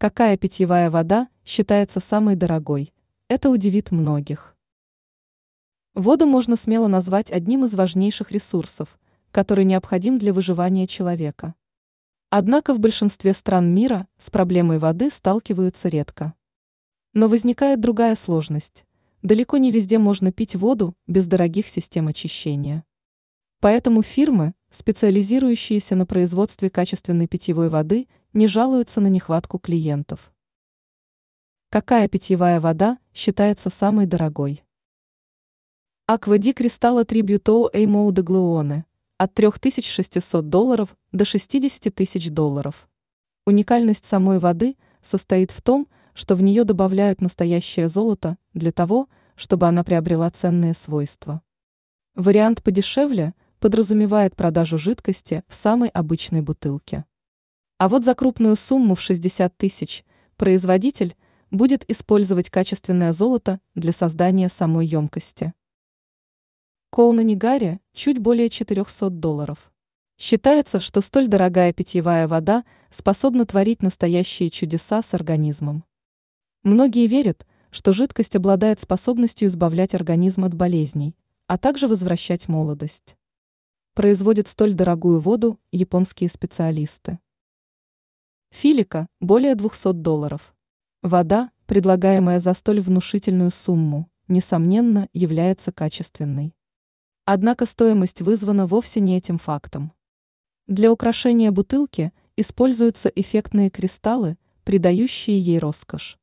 Какая питьевая вода считается самой дорогой? Это удивит многих. Воду можно смело назвать одним из важнейших ресурсов, который необходим для выживания человека. Однако в большинстве стран мира с проблемой воды сталкиваются редко. Но возникает другая сложность. Далеко не везде можно пить воду без дорогих систем очищения. Поэтому фирмы, специализирующиеся на производстве качественной питьевой воды, не жалуются на нехватку клиентов. Какая питьевая вода считается самой дорогой? Аквади Кристалла Трибьютоу Эймоу де Глеоне от 3600 долларов до 60 тысяч долларов. Уникальность самой воды состоит в том, что в нее добавляют настоящее золото для того, чтобы она приобрела ценные свойства. Вариант подешевле подразумевает продажу жидкости в самой обычной бутылке. А вот за крупную сумму в 60 тысяч производитель будет использовать качественное золото для создания самой емкости. Коуна Нигари чуть более 400 долларов. Считается, что столь дорогая питьевая вода способна творить настоящие чудеса с организмом. Многие верят, что жидкость обладает способностью избавлять организм от болезней, а также возвращать молодость. Производят столь дорогую воду японские специалисты. Филика – более 200 долларов. Вода, предлагаемая за столь внушительную сумму, несомненно, является качественной. Однако стоимость вызвана вовсе не этим фактом. Для украшения бутылки используются эффектные кристаллы, придающие ей роскошь.